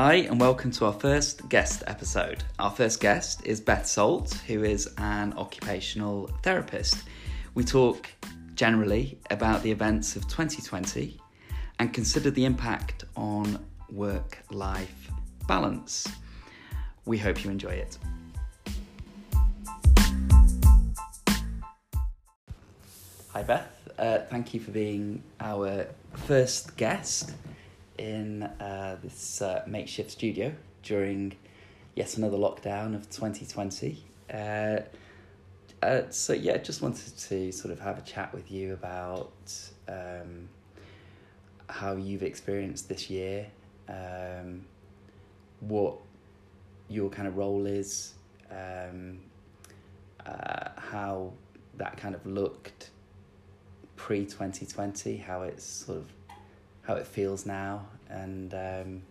Hi, and welcome to our first guest episode. Our first guest is Beth Salt, who is an occupational therapist. We talk generally about the events of 2020 and consider the impact on work life balance. We hope you enjoy it. Hi, Beth. Uh, thank you for being our first guest in uh, this uh, makeshift studio during yet another lockdown of 2020. Uh, uh, so, yeah, just wanted to sort of have a chat with you about um, how you've experienced this year, um, what your kind of role is, um, uh, how that kind of looked pre 2020, how it's sort of how it feels now, and um,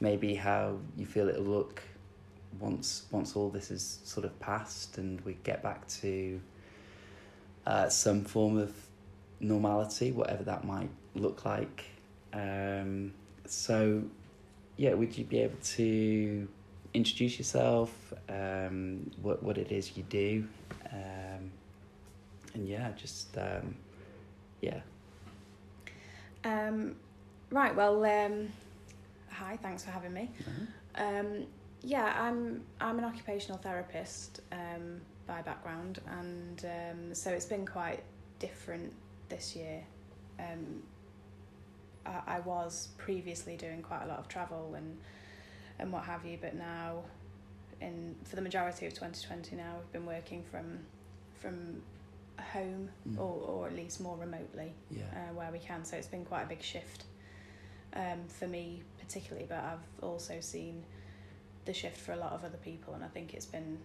maybe how you feel it'll look once once all this is sort of passed and we get back to uh, some form of normality, whatever that might look like. Um, so, yeah, would you be able to introduce yourself, um, what what it is you do, um, and yeah, just um, yeah. Um, right. Well, um, hi. Thanks for having me. Um, yeah, I'm I'm an occupational therapist um, by background, and um, so it's been quite different this year. Um, I, I was previously doing quite a lot of travel and and what have you, but now, in for the majority of twenty twenty now, I've been working from from home Mm. or or at least more remotely Yeah. uh, where we can. So it's been quite a big shift um, for me, particularly, but I've also seen the shift for a lot of other people, and I think it's been,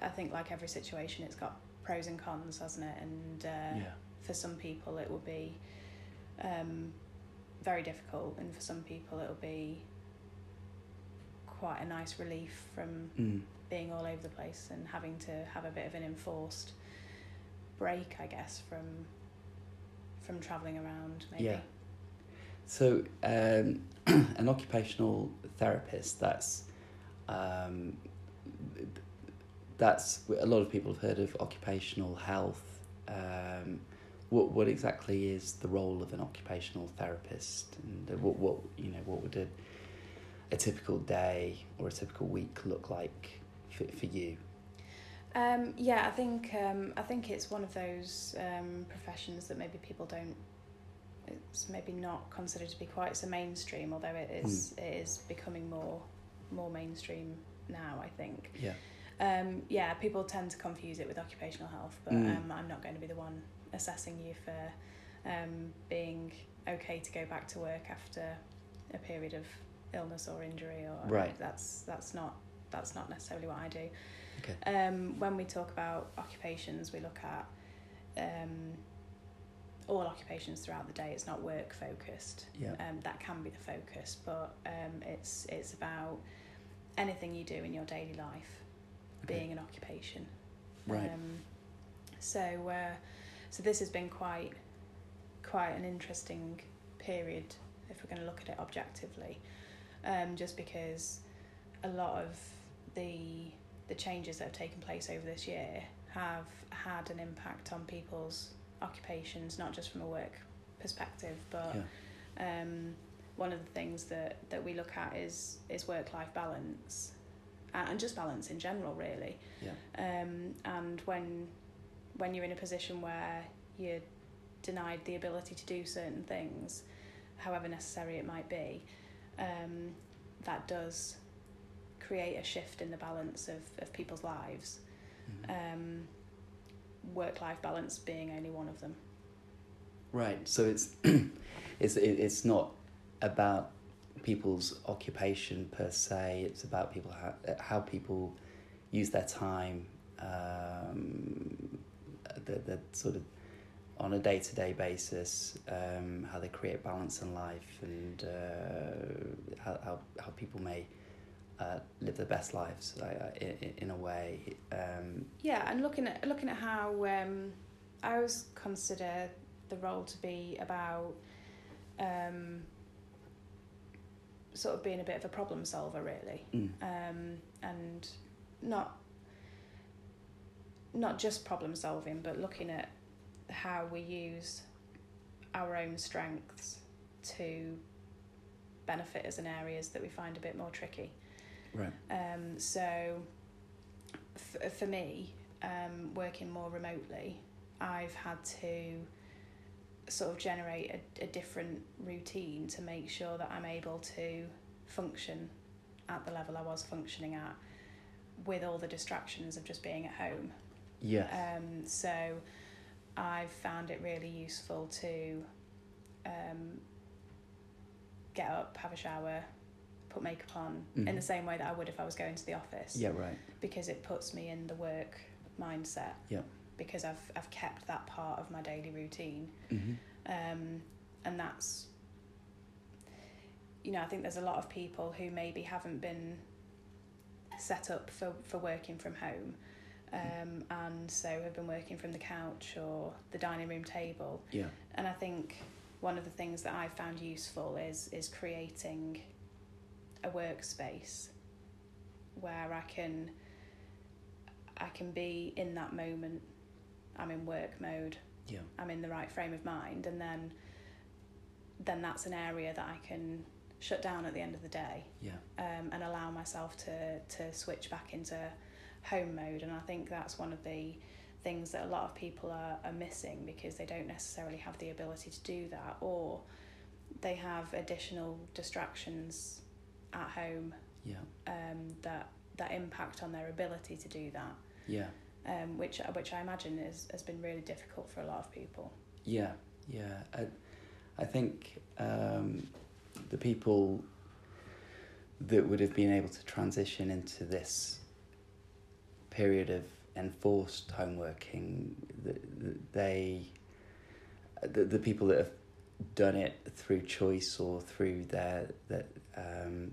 I think like every situation, it's got pros and cons, hasn't it? And uh, yeah. for some people, it will be um, very difficult, and for some people, it'll be quite a nice relief from Mm. being all over the place and having to have a bit of an enforced break, I guess, from from traveling around. Maybe. Yeah. So, um, an occupational therapist, that's, um, that's, a lot of people have heard of occupational health. Um, what, what exactly is the role of an occupational therapist? And what, what, you know, what would a, a typical day or a typical week look like for, for you? Um, yeah, I think um, I think it's one of those um, professions that maybe people don't. It's maybe not considered to be quite so mainstream, although it is it is becoming more more mainstream now. I think. Yeah. Um, yeah, people tend to confuse it with occupational health, but Mm. um, I'm not going to be the one assessing you for um, being okay to go back to work after a period of illness or injury. Or Right. That's that's not that's not necessarily what I do. Okay. Um, when we talk about occupations, we look at um, all occupations throughout the day. It's not work focused. Yeah. Um, that can be the focus, but um, it's it's about anything you do in your daily life Okay. being an occupation. Right. Um, so uh, so this has been quite quite an interesting period if we're going to look at it objectively, um, just because a lot of the the changes that have taken place over this year have had an impact on people's occupations, not just from a work perspective, but Yeah. um, one of the things that, that we look at is is work life balance, uh, and just balance in general, really. Yeah. Um, and when when you're in a position where you're denied the ability to do certain things, however necessary it might be, um, that does create a shift in the balance of, of people's lives. Mhm. Um, work life balance being only one of them. Right. So it's it's it's not about people's occupation per se. It's about people how how people use their time. Um, the the sort of on a day to day basis, um, how they create balance in life, and uh, how, how how people may uh, live their best lives uh, in, in a way. Um, Yeah, and looking at looking at how um, I always consider the role to be about um, sort of being a bit of a problem solver really Mm. um, and not not just problem solving but looking at how we use our own strengths to benefit us in areas that we find a bit more tricky Right. um, so f- for me um, working more remotely I've had to sort of generate a, a different routine to make sure that I'm able to function at the level I was functioning at with all the distractions of just being at home. Yes. Um, so I've found it really useful to um, get up, have a shower, put makeup on in Mhm. the same way that I would if I was going to the office yeah. Right. because it puts me in the work mindset. Yeah. Because I've I've kept that part of my daily routine, hmm um, and that's. You know, I think there's a lot of people who maybe haven't been set up for for working from home, um, and so have been working from the couch or the dining room table. Yeah. And I think one of the things that I've found useful is is creating a workspace where I can I can be in that moment. I'm in work mode. Yeah. I'm in the right frame of mind and then then that's an area that I can shut down at the end of the day Yeah. um, and allow myself to to switch back into home mode and I think that's one of the things that a lot of people are, are missing because they don't necessarily have the ability to do that or they have additional distractions at home Yeah. um, that that impact on their ability to do that Yeah. um, which which I imagine is, has been really difficult for a lot of people Yeah, yeah. I, I think um, the people that would have been able to transition into this period of enforced homeworking, the, the, they, the, the people that have done it through choice or through their that um,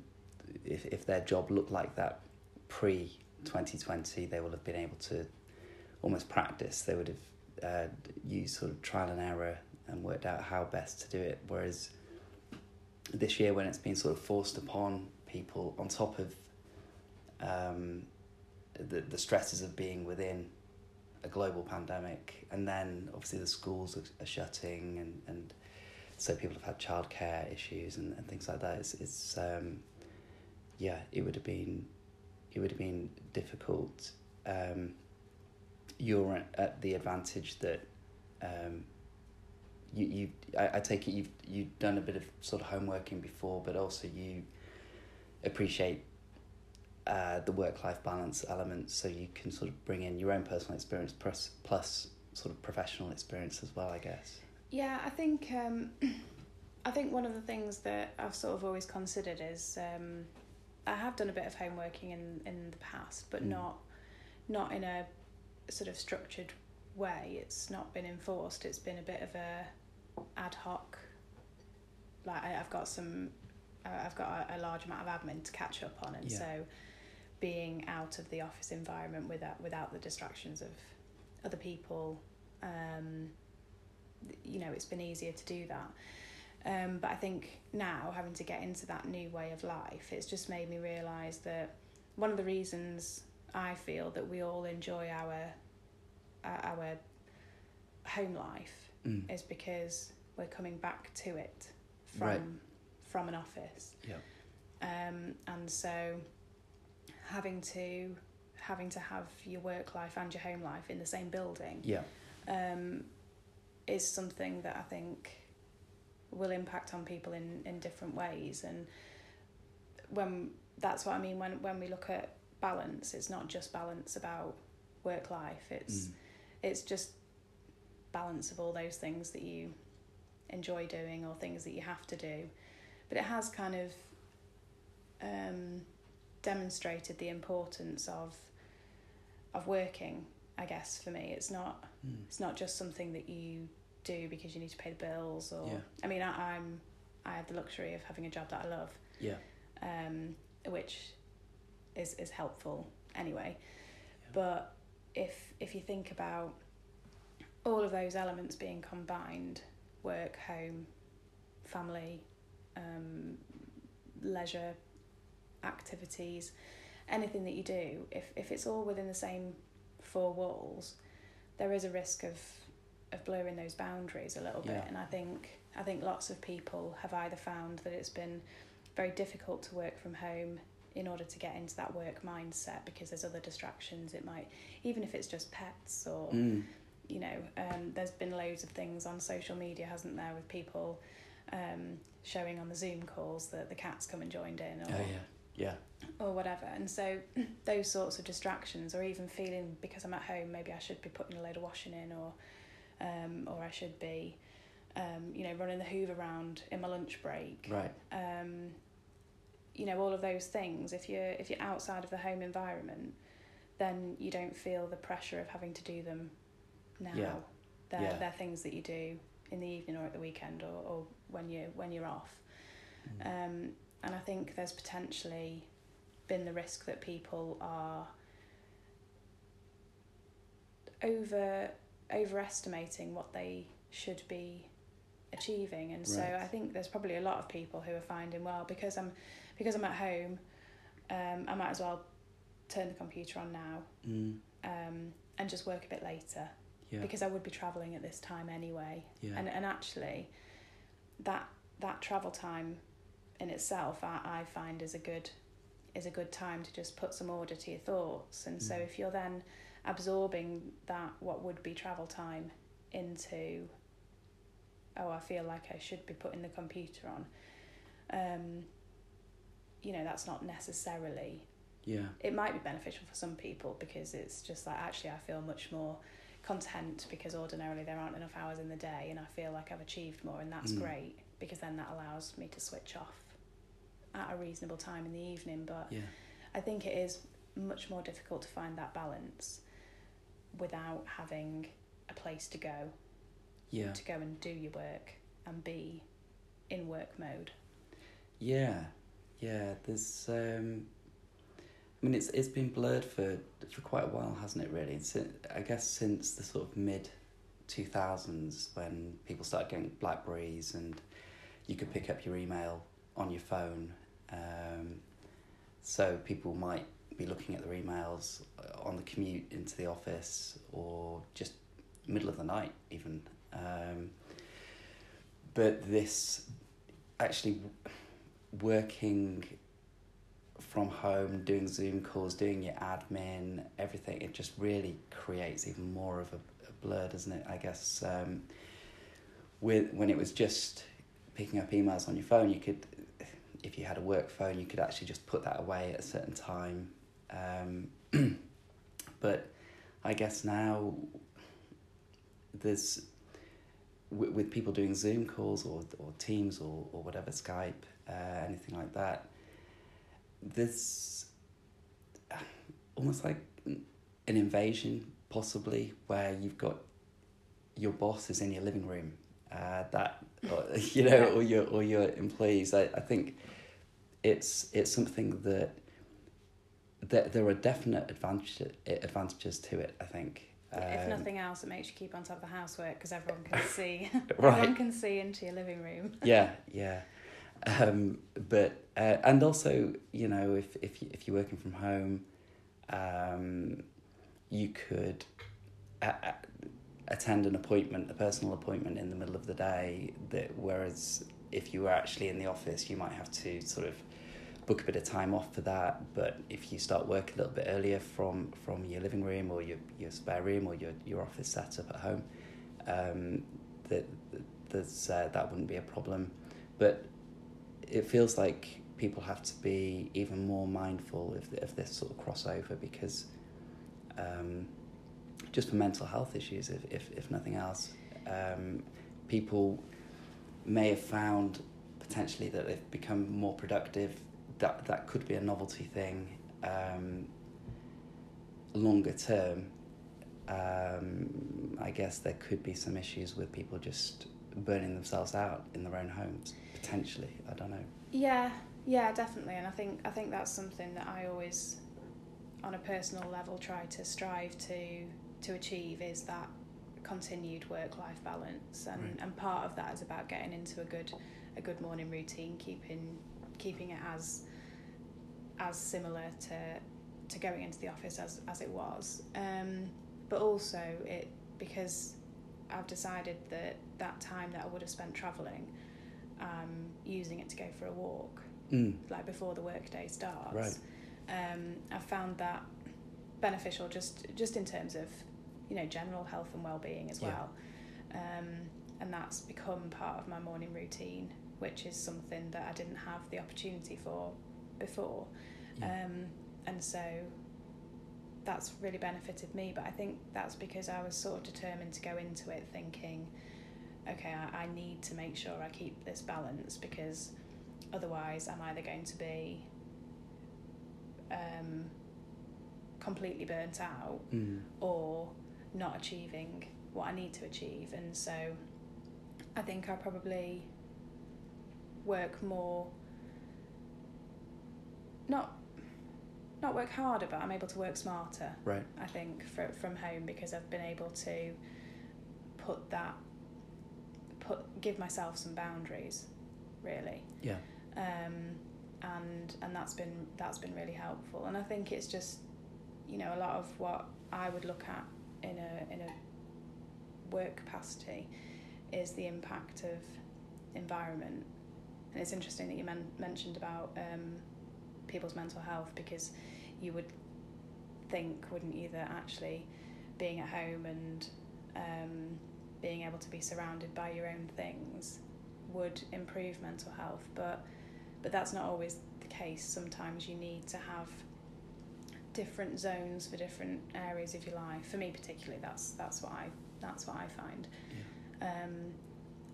if if their job looked like that pre twenty twenty, they will have been able to almost practice. They would have uh, used sort of trial and error and worked out how best to do it. Whereas this year, when it's been sort of forced upon people on top of um, the the stresses of being within a global pandemic, and then obviously the schools are, are shutting, and, and so people have had childcare issues and, and things like that. It's, it's um, yeah, it would have been it would have been difficult. Um, you're at the advantage that um, you you I, I take it you've you've done a bit of sort of homeworking before, but also you appreciate uh, the work life balance element, so you can sort of bring in your own personal experience plus plus sort of professional experience as well, I guess. Yeah, I think um, I think one of the things that I've sort of always considered is um, I have done a bit of homeworking in in the past, but Mm. not not in a sort of structured way. It's not been enforced. It's been a bit of a ad hoc. Like I, I've got some, uh, I've got a, a large amount of admin to catch up on, and Yeah. so being out of the office environment without without the distractions of other people. Um, you know, it's been easier to do that. Um, but I think now, having to get into that new way of life, it's just made me realise that one of the reasons I feel that we all enjoy our our our home life Mm. is because we're coming back to it from Right. from an office. Yeah. Um, and so having to having to have your work life and your home life in the same building Yeah. um, is something that I think will impact on people in, in different ways. And when that's what I mean when when we look at balance, it's not just balance about work life. It's Mm. it's just balance of all those things that you enjoy doing or things that you have to do. But it has kind of um, demonstrated the importance of of working. I guess for me, it's not Mm. it's not just something that you do because you need to pay the bills or Yeah. I mean I, I'm I have the luxury of having a job that I love Yeah. um, which is is helpful anyway Yeah. but if if you think about all of those elements being combined work home family um, leisure activities, anything that you do, if if it's all within the same four walls, there is a risk of of blurring those boundaries a little bit. Yeah. And I think I think lots of people have either found that it's been very difficult to work from home in order to get into that work mindset because there's other distractions. It might even if it's just pets or Mm. you know, um, there's been loads of things on social media, hasn't there, with people um, showing on the Zoom calls that the cats come and joined in, or Oh yeah, yeah, or whatever. And so those sorts of distractions, or even feeling because I'm at home, maybe I should be putting a load of washing in, or um, or I should be, um, you know, running the Hoover around in my lunch break. right. Um, you know, all of those things. If you're if you're outside of the home environment, then you don't feel the pressure of having to do them now. Yeah. They're Yeah. they're things that you do in the evening or at the weekend or, or when you when you're off. Mm. Um, and I think there's potentially been the risk that people are over overestimating what they should be achieving. And so I think there's probably a lot of people who are finding well because I'm because I'm at home um, I might as well turn the computer on now Mm. um, and just work a bit later. Yeah, because I would be travelling at this time anyway. Yeah, and and actually that that travel time in itself I, I find is a good is a good time to just put some order to your thoughts. And so Mm. if you're then absorbing that what would be travel time into oh I feel like I should be putting the computer on. Um you know that's not necessarily yeah, it might be beneficial for some people because it's just like actually I feel much more content because ordinarily there aren't enough hours in the day and I feel like I've achieved more and that's Mm. great because then that allows me to switch off at a reasonable time in the evening. But yeah, I think it is much more difficult to find that balance without having a place to go yeah, to go and do your work and be in work mode yeah, yeah. There's, um, I mean, it's it's been blurred for for quite a while, hasn't it? Really, since, I guess since the sort of mid two thousands when people started getting Blackberries and you could pick up your email on your phone. Um, so people might be looking at their emails uh, on the commute into the office or just middle of the night even. Um, but this actually working from home, doing Zoom calls, doing your admin, everything, it just really creates even more of a, a blur, doesn't it? I guess um, with when it was just picking up emails on your phone, you could, if you had a work phone, you could actually just put that away at a certain time. Um, but I guess now there's with, with people doing Zoom calls or or Teams or or whatever Skype, uh, anything like that. There's uh, almost like an invasion, possibly, where you've got your boss is in your living room. Uh, that or, you know, or your or your employees. I, I think it's it's something that that there are definite advantages advantages to it. I think. if Um, nothing else it makes you keep on top of the housework because everyone can see Right. everyone can see into your living room yeah, yeah. Um, but uh, and also, you know, if if you, if you're working from home, um, you could attend an appointment, a personal appointment in the middle of the day. That whereas if you were actually in the office, you might have to sort of book a bit of time off for that. But if you start work a little bit earlier from from your living room or your your spare room or your your office setup at home, um, that there's uh, that wouldn't be a problem. But it feels like people have to be even more mindful of, of this sort of crossover because um, just for mental health issues, if, if, if nothing else, um, people may have found potentially that they've become more productive. That, that could be a novelty thing. Um, longer term, um, I guess there could be some issues with people just burning themselves out in their own homes potentially. I don't know. Yeah, yeah, definitely. And I think I think that's something that I always, on a personal level, try to strive to to achieve is that continued work life balance. And Right. and part of that is about getting into a good a good morning routine, keeping keeping it as as similar to to going into the office as as it was. Um, but also it because I've decided that that time that I would have spent travelling, um, using it to go for a walk, Mm. like before the workday starts. Right. Um, I've found that beneficial just just in terms of you know general health and well-being as Yeah. well. Um, and that's become part of my morning routine, which is something that I didn't have the opportunity for before. Yeah. Um, and so that's really benefited me. But I think that's because I was sort of determined to go into it thinking, okay, I, I need to make sure I keep this balance because otherwise I'm either going to be um, completely burnt out Mm. or not achieving what I need to achieve. And so I think I probably work more not not work harder but I'm able to work smarter Right. I think for, from home because I've been able to put that put give myself some boundaries really Yeah. um, and and that's been that's been really helpful. And I think it's just you know a lot of what I would look at in a in a work capacity is the impact of environment. And it's interesting that you men- mentioned about um, people's mental health because you would think, wouldn't you, that actually being at home and um, being able to be surrounded by your own things would improve mental health, but but that's not always the case. Sometimes you need to have different zones for different areas of your life. For me, particularly, that's that's what I that's what I find, um,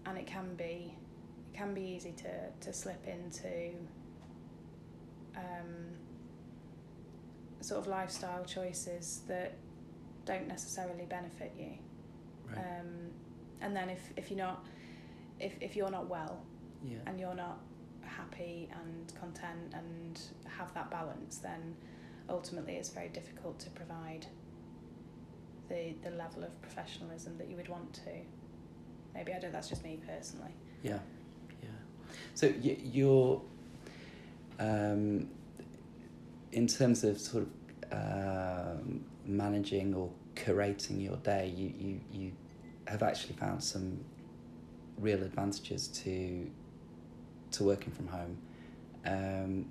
and it can be can be easy to to slip into um, sort of lifestyle choices that don't necessarily benefit you. Right. Um, and then if, if you're not if, if you're not well yeah. and you're not happy and content and have that balance, then ultimately it's very difficult to provide the the level of professionalism that you would want to. Maybe I don't. That's just me personally. Yeah, yeah. So y- you're, um, in terms of sort of um, managing or curating your day, you, you, you have actually found some real advantages to to working from home, um,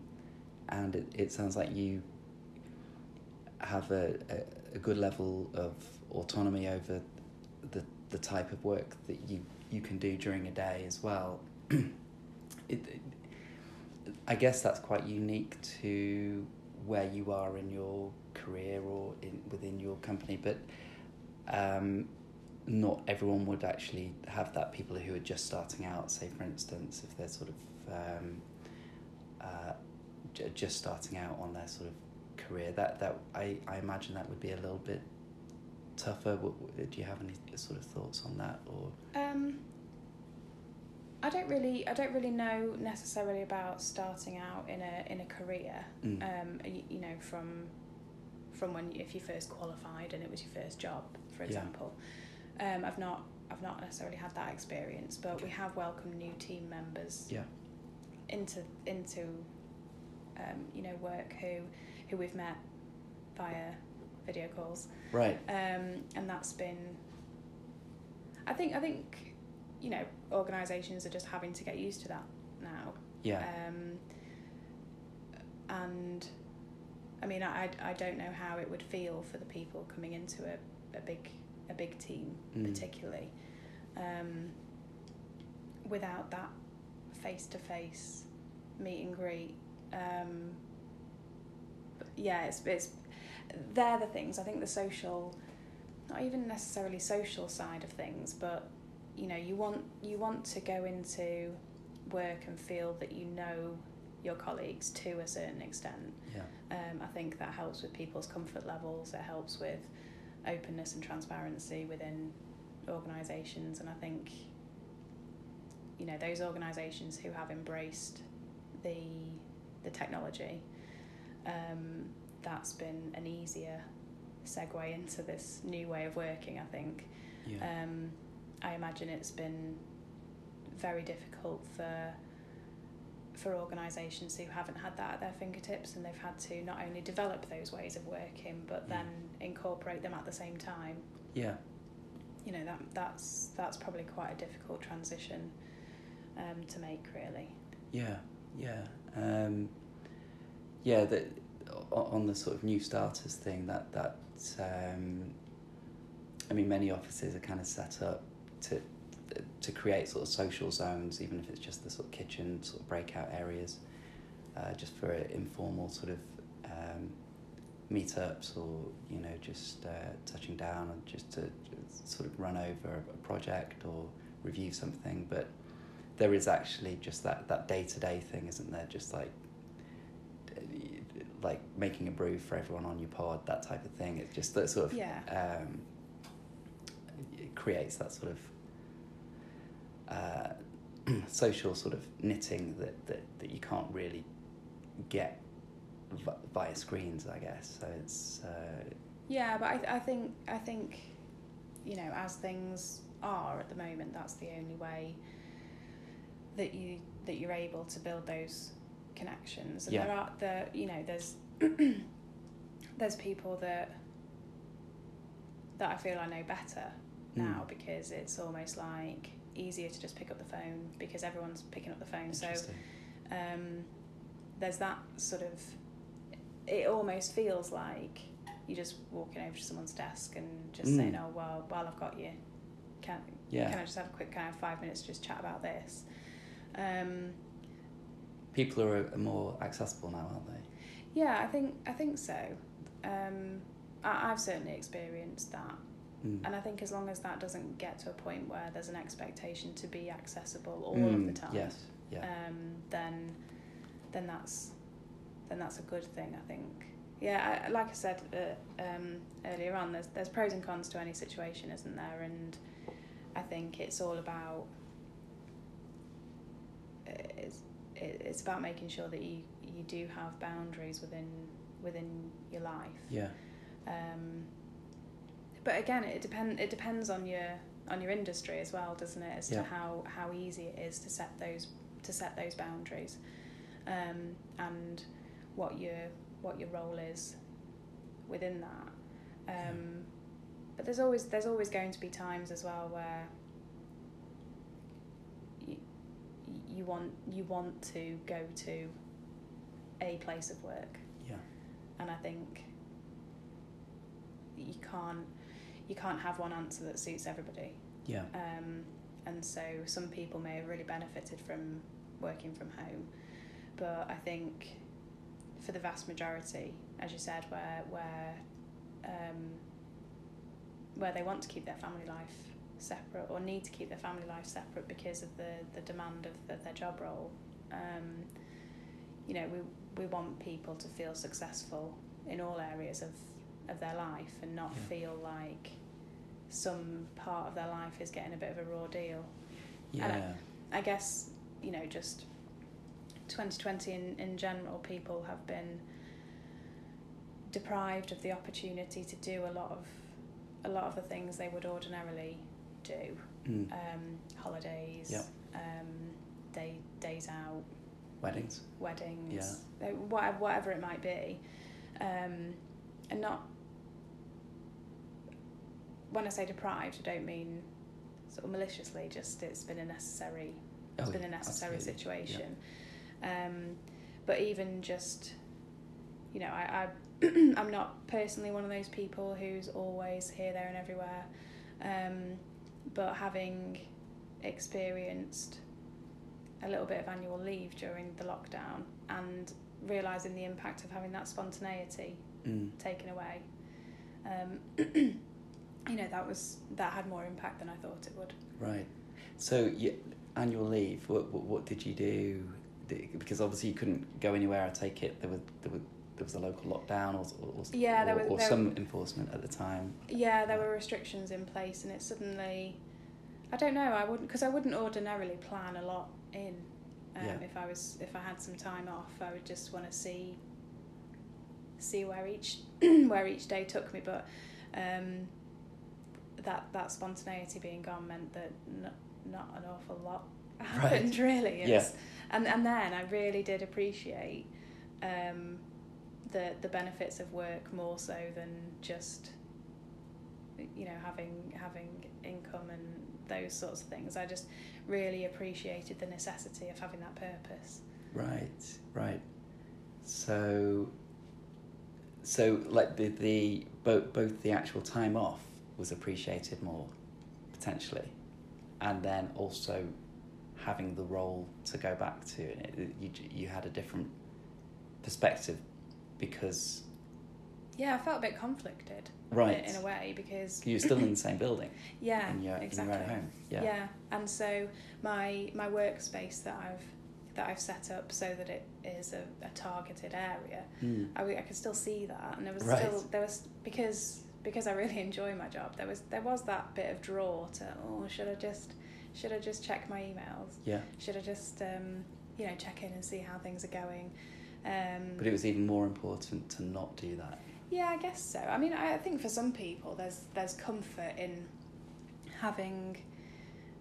and it, it sounds like you have a, a, a good level of autonomy over the the type of work that you, you can do during a day as well. it, I guess that's quite unique to where you are in your career or in within your company, but um, not everyone would actually have that. People who are just starting out, say for instance, if they're sort of um, uh, j- just starting out on their sort of career, that that I, I imagine that would be a little bit tougher. Do you have any sort of thoughts on that, or Um, I don't really, I don't really know necessarily about starting out in a in a career. Mm. Um, you, you know, from from when if you first qualified and it was your first job, for Yeah. example. Um, I've not, I've not necessarily had that experience, but we have welcomed new team members yeah, into into um, you know work who who we've met via video calls right, um, and that's been I think I think you know organisations are just having to get used to that now. Yeah, um, and I mean I, I don't know how it would feel for the people coming into a, a big a big team Mm. particularly um, without that face to face meet and greet. Um, yeah it's, it's they're the things. I think the social not even necessarily social side of things but you know you want you want to go into work and feel that you know your colleagues to a certain extent yeah, um, I think that helps with people's comfort levels. It helps with openness and transparency within organisations, and I think you know those organisations who have embraced the the technology. Um, that's been an easier segue into this new way of working. I think. yeah, Um, I imagine it's been very difficult for for organisations who haven't had that at their fingertips and they've had to not only develop those ways of working but then incorporate them at the same time. Yeah. You know that that's that's probably quite a difficult transition um, to make, really. Yeah, yeah, um, yeah. That on the sort of new starters thing, that that um, I mean, many offices are kind of set up to to create sort of social zones, even if it's just the sort of kitchen sort of breakout areas, uh, just for informal sort of um, meetups or you know just uh, touching down and just to sort of run over a project or review something. But there is actually just that that day to day thing, isn't there? Just like like making a brew for everyone on your pod, that type of thing. It's just that sort of Yeah. um, it creates that sort of uh, social sort of knitting that, that, that you can't really get vi- via screens, I guess. So it's uh, Yeah, but I, I think I think you know as things are at the moment, that's the only way that you that you're able to build those connections. And Yeah. there are the you know there's there's people that that I feel I know better now Mm. because it's almost like easier to just pick up the phone because everyone's picking up the phone. So um, there's that sort of it almost feels like you're just walking over to someone's desk and just Mm. saying, "Oh well, while I've got you, can yeah, can I just have a quick kind of five minutes to just chat about this?" Um, people are, are more accessible now, aren't they? yeah, I think I think so. Um, I, I've certainly experienced that, Mm. and I think as long as that doesn't get to a point where there's an expectation to be accessible all of Mm, the time, Yes, yeah, um, then then that's then that's a good thing. I think. Yeah, I, like I said uh, um, earlier on, there's there's pros and cons to any situation, isn't there? And I think it's all about it's it's about making sure that you you do have boundaries within within your life. yeah, Um, but again, it depend it depends on your on your industry as well, doesn't it? As Yeah. to how how easy it is to set those to set those boundaries, um, and what your what your role is within that. Um, But there's always there's always going to be times as well where you, you want you want to go to a place of work yeah, and I think you can't you can't have one answer that suits everybody. yeah, Um, and so some people may have really benefited from working from home, but I think for the vast majority, as you said, where where um, where they want to keep their family life separate or need to keep their family life separate because of the, the demand of the, their job role. Um, you know, we we want people to feel successful in all areas of, of their life and not Yeah. feel like some part of their life is getting a bit of a raw deal. yeah, I guess, you know, just 2020 in, in general, people have been deprived of the opportunity to do a lot of a lot of the things they would ordinarily do. mm. Um, holidays, Yep. um, day days out, weddings, weddings, uh, whatever, whatever it might be, um, and not. When I say deprived, I don't mean sort of maliciously. Just it's been a necessary, it's Oh, been a necessary absolutely, situation. Um, but even just, you know, I, I I'm not personally one of those people who's always here, there, and everywhere. Um, but having experienced a little bit of annual leave during the lockdown and realizing the impact of having that spontaneity Mm. taken away, um, you know, that was that had more impact than I thought it would. Right. So, you, annual leave. What, what what did you do? Because obviously you couldn't go anywhere. I take it there was there was there was a local lockdown or or, Yeah, or, there was- or there- some enforcement at the time. Yeah, there were restrictions in place, and it suddenly, I don't know, I wouldn't because I wouldn't ordinarily plan a lot in. Um, Yeah. If I was if I had some time off, I would just want to see see where each where each day took me, but um, that that spontaneity being gone meant that not, not an awful lot happened really. Yeah. And and then I really did appreciate um, the the benefits of work more so than just you know having having income and those sorts of things. I just really appreciated the necessity of having that purpose. Right, right. So, so like the the both both the actual time off was appreciated more, potentially, and then also having the role to go back to it. You you had a different perspective because Yeah, I felt a bit conflicted. Right. In a way because you're still in the same building. yeah, in your, exactly. in your own home. Yeah. yeah and so my my workspace that i've that i've set up so that it is a, a targeted area Mm. I, I could still see that and there was Right. still there was because because i really enjoy my job there was there was that bit of draw to oh should i just should i just check my emails Yeah. should i just um you know check in and see how things are going um But it was even more important to not do that. yeah, I guess so. I mean, I think for some people, there's there's comfort in having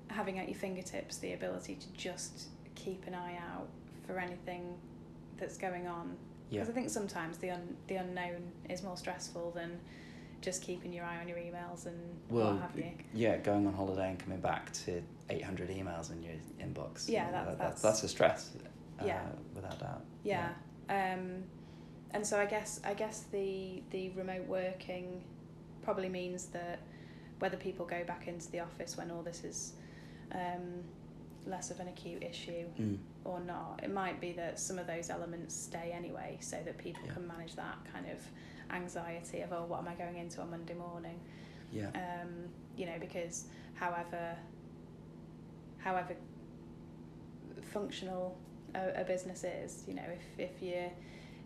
having at your fingertips the ability to just keep an eye out for anything that's going on. Yeah. Because I think sometimes the un, the unknown is more stressful than just keeping your eye on your emails and Well, what have you. yeah, going on holiday and coming back to 800 emails in your inbox. Yeah, that- That- that's- that's a stress. Uh, Yeah. Without doubt. Yeah. Um, and so I guess I guess the the remote working probably means that whether people go back into the office when all this is um, less of an acute issue Mm. or not, it might be that some of those elements stay anyway, so that people Yeah. can manage that kind of anxiety of oh, what am I going into on Monday morning? Yeah. um, you know, because however, however functional a, a business is, you know, if, if you're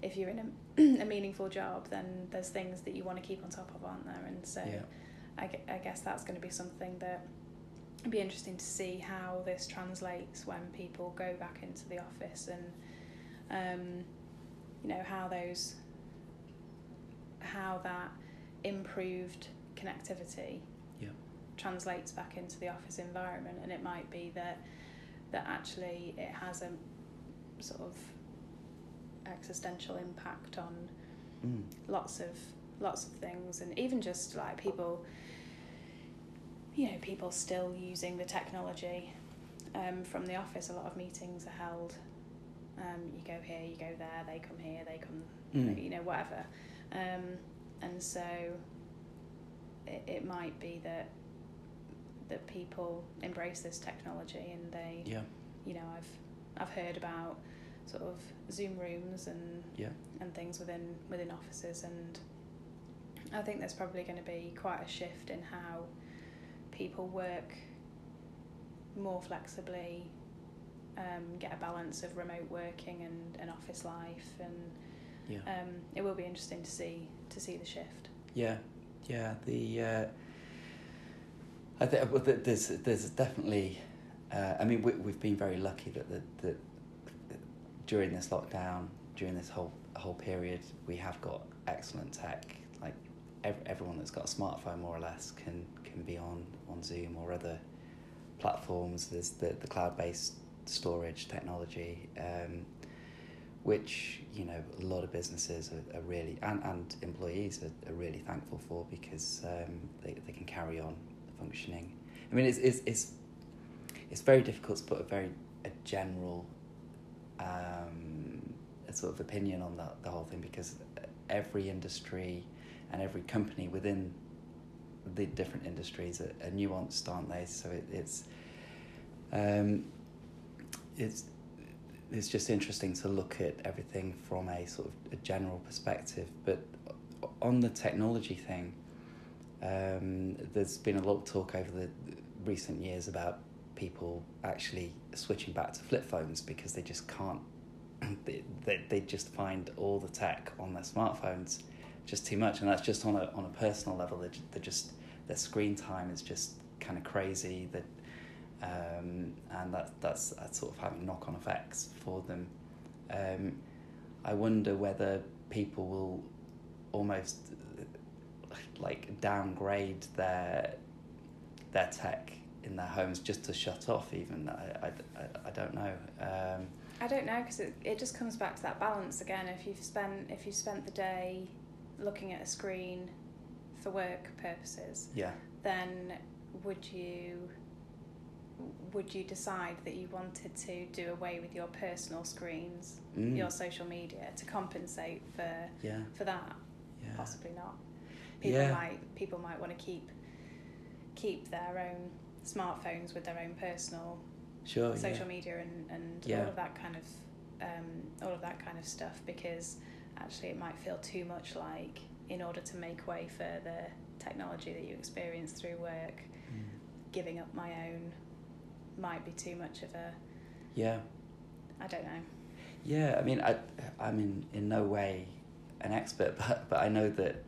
if you're in a, a meaningful job, then there's things that you want to keep on top of, aren't there? And so, Yeah. I, I guess that's going to be something that it'd be interesting to see how this translates when people go back into the office and um, you know how those how that improved connectivity Yeah. translates back into the office environment and it might be that that actually it has a sort of existential impact on Mm. lots of lots of things and even just like people you know people still using the technology um, from the office a lot of meetings are held um, you go here you go there they come here they come Mm. you know whatever um, and so it, it might be that that people embrace this technology and they Yeah. you know I've I've heard about sort of Zoom rooms and Yeah. and things within within offices and I think there's probably going to be quite a shift in how people work more flexibly um, get a balance of remote working and, and office life and Yeah. um, it will be interesting to see to see the shift Yeah, yeah. The uh, I think well, there's there's definitely. Uh, I mean, we, we've been very lucky that that that during this lockdown, during this whole whole period, we have got excellent tech. Like ev- everyone that's got a smartphone, more or less, can can be on on Zoom or other platforms. There's the the cloud based storage technology. Um, which you know a lot of businesses are, are really and, and employees are, are really thankful for because um, they, they can carry on functioning. I mean, it's, it's it's it's very difficult to put a very a general um, a sort of opinion on that the whole thing because every industry and every company within the different industries are, are nuanced, aren't they? So it, it's um, it's it's just interesting to look at everything from a sort of a general perspective. But on the technology thing, um, there's been a lot of talk over the recent years about people actually switching back to flip phones because they just can't. They, they, they just find all the tech on their smartphones just too much, and that's just on a on a personal level. They they just their screen time is just kind of crazy. That um, and that that's, that's sort of having knock on effects for them. Um, I wonder whether people will almost like downgrade their their tech in their homes just to shut off. Even I, I, I, I don't know. Um, I don't know because it, it just comes back to that balance again. If you've spent if you've spent the day looking at a screen for work purposes, yeah, then would you would you decide that you wanted to do away with your personal screens, mm, your social media, to compensate for yeah, for that? yeah, Possibly not. People Yeah. might people might want to keep keep their own smartphones with their own personal sure, social media and, and all of that kind of um, all of that kind of stuff because actually it might feel too much like in order to make way for the technology that you experience through work Mm. giving up my own might be too much of a yeah. I don't know Yeah, I mean, I, I'm in, in no way an expert, but, but I know that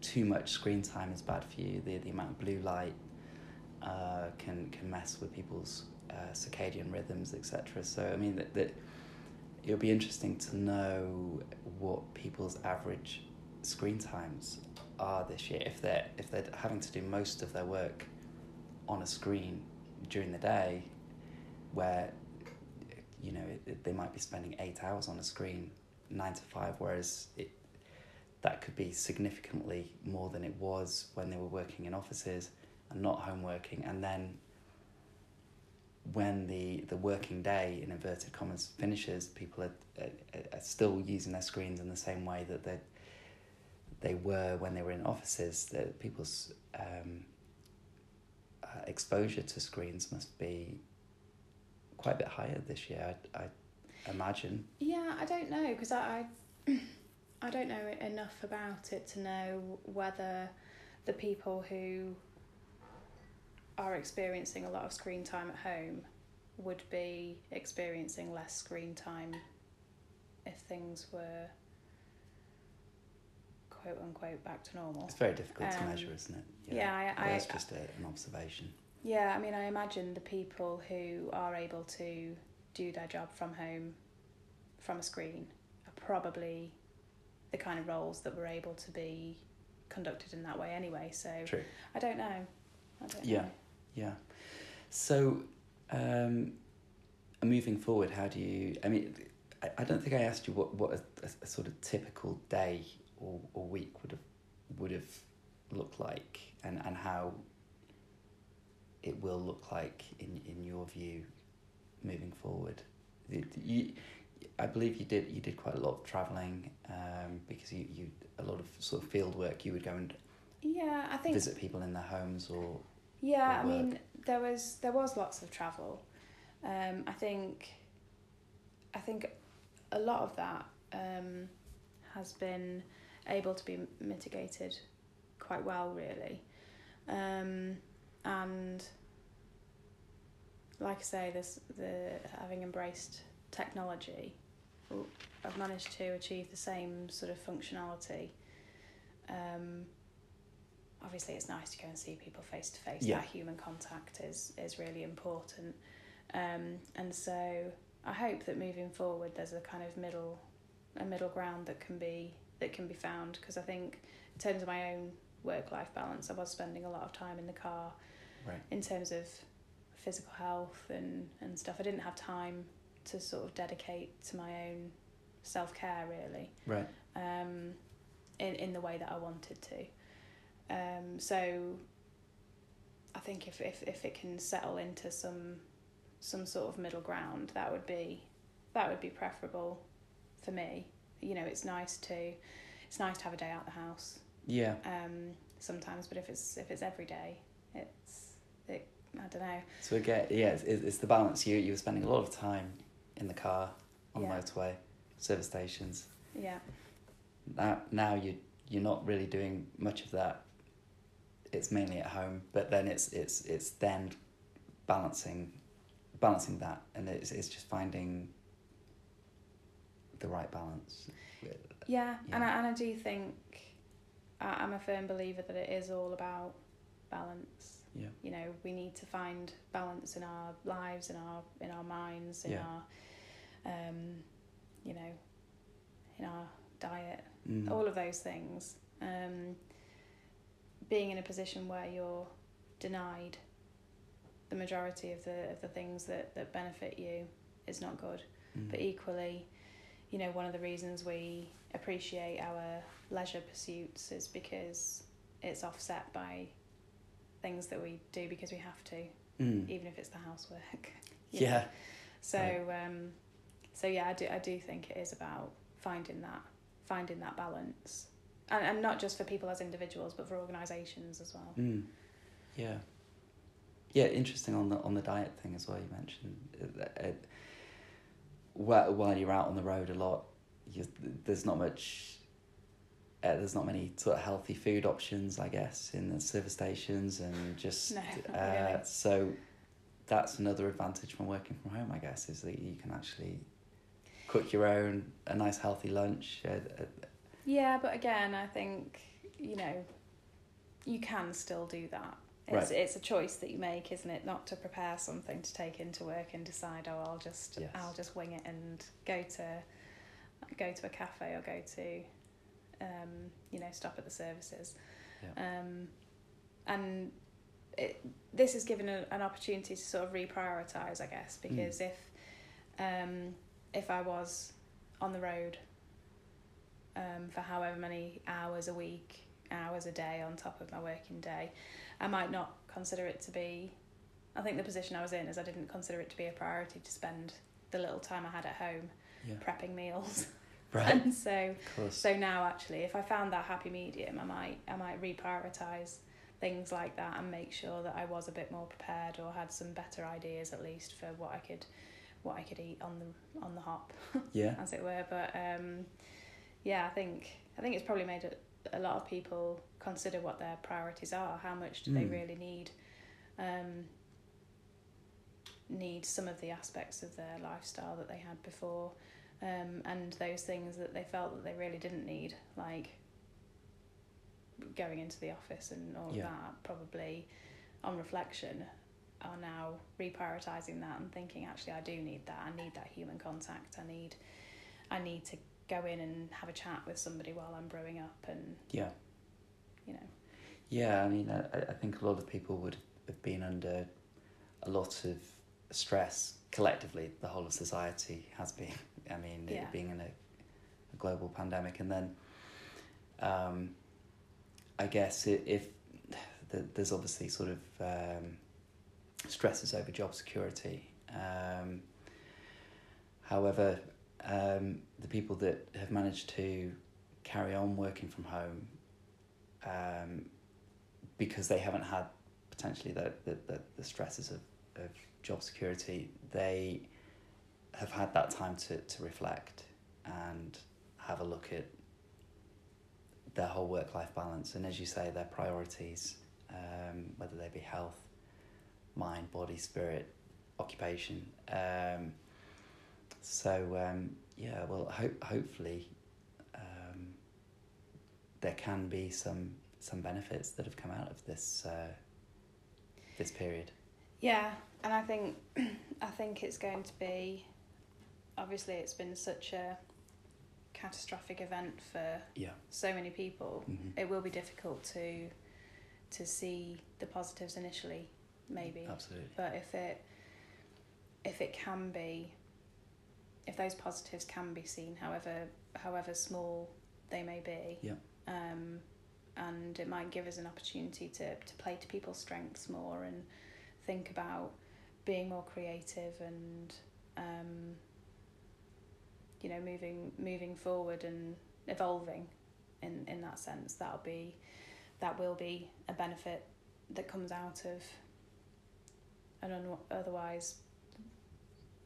too much screen time is bad for you. The, the amount of blue light uh, can, can mess with people's uh, circadian rhythms, etc. So, I mean, that, that it'll be interesting to know what people's average screen times are this year. If they're, if they're having to do most of their work on a screen during the day, where you know, it, it, they might be spending eight hours on a screen, nine to five, whereas it that could be significantly more than it was when they were working in offices and not home working. And then when the, the working day, in inverted commas, finishes, people are, are, are still using their screens in the same way that they they were when they were in offices. That people's um, uh, exposure to screens must be quite a bit higher this year. I, I imagine. yeah I don't know because I, I I don't know enough about it to know whether the people who are experiencing a lot of screen time at home would be experiencing less screen time if things were quote unquote back to normal. It's very difficult to Um, measure, isn't it? Yeah, I, I, That's just a, an observation. yeah, I mean, I imagine the people who are able to do their job from home, from a screen, are probably the kind of roles that were able to be conducted in that way anyway. So True. I don't know. I don't Yeah. know. Yeah. So, um, moving forward, how do you? I mean, I, I don't think I asked you what what a, a, a sort of typical day or, or week would have would have looked like, and, and how it will look like in in your view, moving forward. You, I believe you did you did quite a lot of traveling um, because you, you a lot of sort of field work. You would go and Yeah, I think visit people in their homes or Yeah, or I mean there was there was lots of travel. Um, I think I think a lot of that um, has been able to be mitigated quite well, really. Um, and like I say, this the having embraced technology, I've managed to achieve the same sort of functionality. Um, obviously it's nice to go and see people face to face. That human contact is is really important. Um, and so I hope that moving forward there's a kind of middle a middle ground that can be that can be found because I think in terms of my own work life balance I was spending a lot of time in the car right. in terms of physical health and, and stuff. I didn't have time to sort of dedicate to my own self care really Right. um, in in the way that I wanted to. Um, so I think if, if if it can settle into some some sort of middle ground, that would be that would be preferable for me. You know, it's nice to it's nice to have a day out the house Yeah. um, sometimes, but if it's if it's every day, it's it, I don't know. So again, yeah, it's, it's the balance. You you were spending a lot of time in the car on Yeah. the motorway, service stations. Yeah, Now now you you're not really doing much of that. It's mainly at home, but then it's it's it's then balancing balancing that, and it's it's just finding the right balance. yeah, and Yeah. I and I do think I, I'm a firm believer that it is all about balance. Yeah. You know, we need to find balance in our lives, in our in our minds, in Yeah. our, um, you know, in our diet, Mm. all of those things. Um, being in a position where you're denied the majority of the of the things that that benefit you is not good. Mm. But equally, you know, one of the reasons we appreciate our leisure pursuits is because it's offset by things that we do because we have to, Mm. even if it's the housework. you know. Yeah. So Right. um, so yeah, I do I do think it is about finding that finding that balance, and and not just for people as individuals, but for organisations as well. Mm. Yeah. Yeah, interesting on the on the diet thing as well. You mentioned uh, uh, while while you're out on the road a lot, you, there's not much. Uh, there's not many sort of healthy food options, I guess, in the service stations, and just No, uh, really. so that's another advantage from working from home, I guess, is that you can actually cook your own a nice healthy lunch. Yeah, but again, I think you know you can still do that. It's Right. it's a choice that you make, isn't it? Not to prepare something to take into work and decide, oh, I'll just Yes. I'll just wing it and go to go to a cafe or go to um, you know stop at the services. Yeah. Um, and it, this has given a, an opportunity to sort of reprioritize, I guess, because if um, if I was on the road um, for however many hours a week, hours a day on top of my working day, I might not consider it to be. I think the position I was in is I didn't consider it to be a priority to spend the little time I had at home yeah, prepping meals, right. and so so now actually if I found that happy medium I might I might reprioritize things like that and make sure that I was a bit more prepared or had some better ideas at least for what I could what I could eat on the on the hop yeah. as it were but um yeah I think I think it's probably made a, a lot of people consider what their priorities are how much do they Mm. really need um need some of the aspects of their lifestyle that they had before um, and those things that they felt that they really didn't need, like going into the office and all Yeah. that, probably on reflection are now reprioritizing that and thinking actually I do need that. I need that human contact. I need I need to go in and have a chat with somebody while I'm brewing up and Yeah. you know Yeah, I mean, I, I think a lot of people would have been under a lot of stress collectively. The whole of society has been. I mean, Yeah. being in a, a global pandemic, and then, um, I guess if th there's obviously sort of um, stresses over job security. Um, however, um, the people that have managed to carry on working from home um, because they haven't had potentially the, the, the, stresses of, of job security, they have had that time to, to reflect and have a look at their whole work life balance. And as you say, their priorities, um, whether they be health, mind, body, spirit, occupation. Um, so, um, yeah, well, hope, hopefully um, there can be some some benefits that have come out of this uh, this period. Yeah, and I think I think it's going to be obviously it's been such a catastrophic event for Yeah. so many people. hmm It will be difficult to to see the positives initially, maybe. Absolutely. But if it if it can be if those positives can be seen, however however small they may be, Yeah. um, and it might give us an opportunity to, to play to people's strengths more and think about being more creative and um, you know moving moving forward and evolving in in that sense that'll be that will be a benefit that comes out of an un- otherwise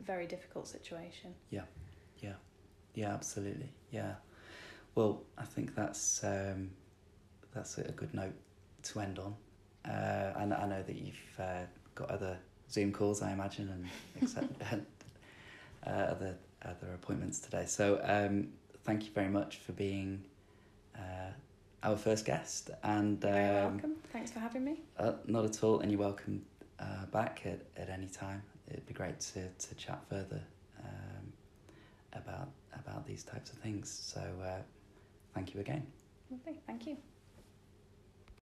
very difficult situation Yeah, yeah, yeah, absolutely. Yeah. Well, I think that's um, that's a good note to end on. Uh, and I know that you've uh, got other Zoom calls, I imagine, and except, uh, other other appointments today. So um, thank you very much for being uh, our first guest. And You're um, welcome thanks for having me uh, not at all, and you're welcome uh, back at, at any time. It'd be great to, to chat further um, about about these types of things. So uh, thank you again. Thank you